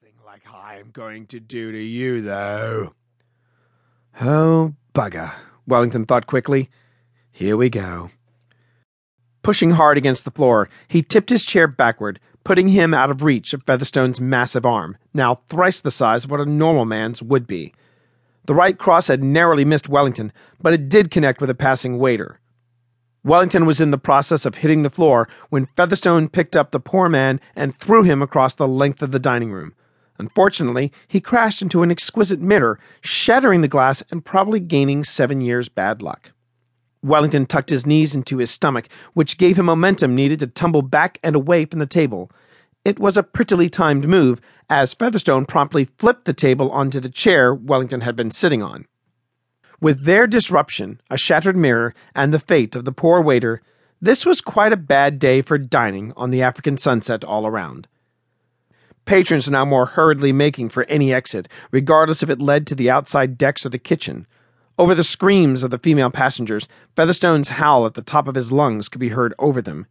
Nothing like I'm going to do to you, though. Oh, bugger, Wellington thought quickly. Here we go. Pushing hard against the floor, he tipped his chair backward, putting him out of reach of Featherstone's massive arm, now thrice the size of what a normal man's would be. The right cross had narrowly missed Wellington, but it did connect with a passing waiter. Wellington was in the process of hitting the floor when Featherstone picked up the poor man and threw him across the length of the dining room. Unfortunately, he crashed into an exquisite mirror, shattering the glass and probably gaining seven years' bad luck. Wellington tucked his knees into his stomach, which gave him momentum needed to tumble back and away from the table. It was a prettily timed move, as Featherstone promptly flipped the table onto the chair Wellington had been sitting on. With their disruption, a shattered mirror, and the fate of the poor waiter, this was quite a bad day for dining on the African sunset all around. Patrons now more hurriedly making for any exit, regardless if it led to the outside decks or the kitchen. Over the screams of the female passengers, Featherstone's howl at the top of his lungs could be heard over them.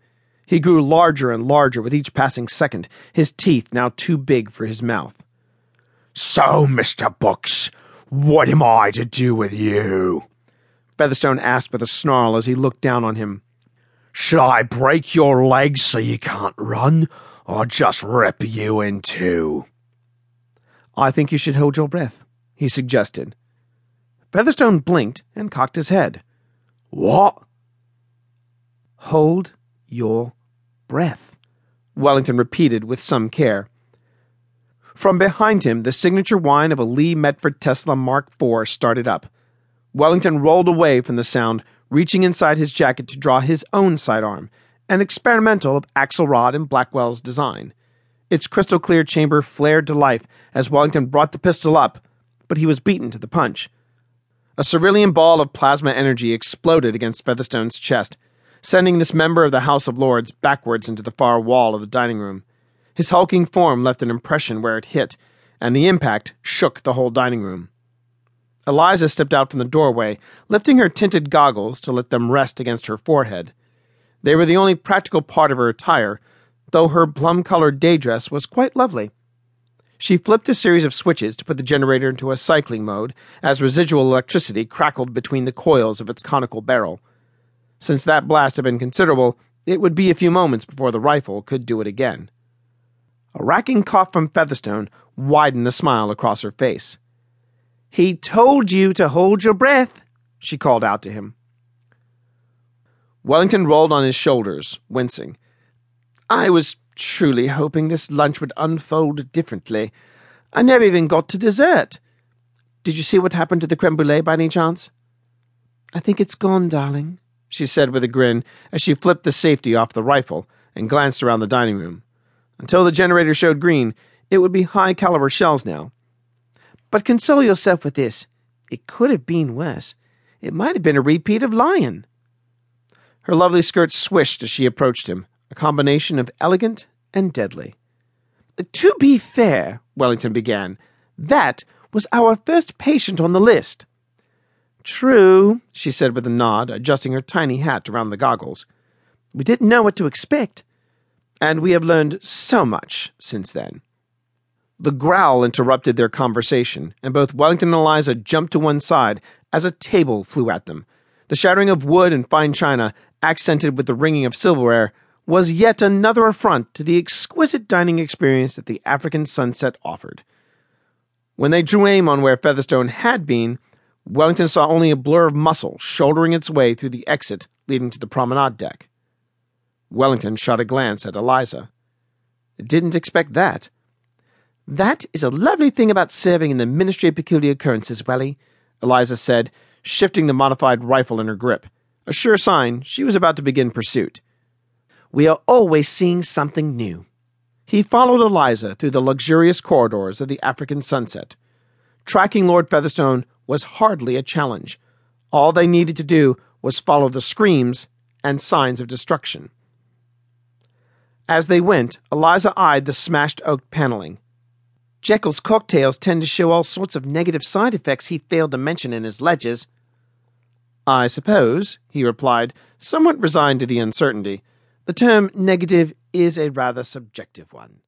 He grew larger and larger with each passing second, his teeth now too big for his mouth. So, Mr. Books, what am I to do with you? Featherstone asked with a snarl as he looked down on him. Should I break your legs so you can't run, or just rip you in two? I think you should hold your breath, he suggested. Featherstone blinked and cocked his head. What? Hold your breath, Wellington repeated with some care. From behind him, the signature whine of a Lee Metford Tesla Mark IV started up. Wellington rolled away from the sound, reaching inside his jacket to draw his own sidearm, an experimental of Axelrod and Blackwell's design. Its crystal clear chamber flared to life as Wellington brought the pistol up, but he was beaten to the punch. A cerulean ball of plasma energy exploded against Featherstone's chest, sending this member of the House of Lords backwards into the far wall of the dining room. His hulking form left an impression where it hit, and the impact shook the whole dining room. Eliza stepped out from the doorway, lifting her tinted goggles to let them rest against her forehead. They were the only practical part of her attire, though her plum colored day dress was quite lovely. She flipped a series of switches to put the generator into a cycling mode as residual electricity crackled between the coils of its conical barrel. Since that blast had been considerable, it would be a few moments before the rifle could do it again. A racking cough from Featherstone widened the smile across her face. He told you to hold your breath, she called out to him. Wellington rolled on his shoulders, wincing. I was truly hoping this lunch would unfold differently. I never even got to dessert. Did you see what happened to the creme brulee by any chance? I think it's gone, darling, she said with a grin as she flipped the safety off the rifle and glanced around the dining room. Until the generator showed green, it would be high caliber shells now. But console yourself with this. It could have been worse. It might have been a repeat of Lyon. Her lovely skirt swished as she approached him, a combination of elegant and deadly. To be fair, Wellington began, that was our first patient on the list. True, she said with a nod, adjusting her tiny hat around the goggles. We didn't know what to expect, and we have learned so much since then. The growl interrupted their conversation, and both Wellington and Eliza jumped to one side as a table flew at them. The shattering of wood and fine china, accented with the ringing of silverware, was yet another affront to the exquisite dining experience that the African sunset offered. When they drew aim on where Featherstone had been, Wellington saw only a blur of muscle shouldering its way through the exit leading to the promenade deck. Wellington shot a glance at Eliza. Didn't expect that. That is a lovely thing about serving in the Ministry of Peculiar Occurrences, Welly, Eliza said, shifting the modified rifle in her grip, a sure sign she was about to begin pursuit. We are always seeing something new. He followed Eliza through the luxurious corridors of the African sunset. Tracking Lord Featherstone was hardly a challenge. All they needed to do was follow the screams and signs of destruction. As they went, Eliza eyed the smashed oak paneling. Jekyll's cocktails tend to show all sorts of negative side effects he failed to mention in his ledges. I suppose, he replied, somewhat resigned to the uncertainty. The term negative is a rather subjective one.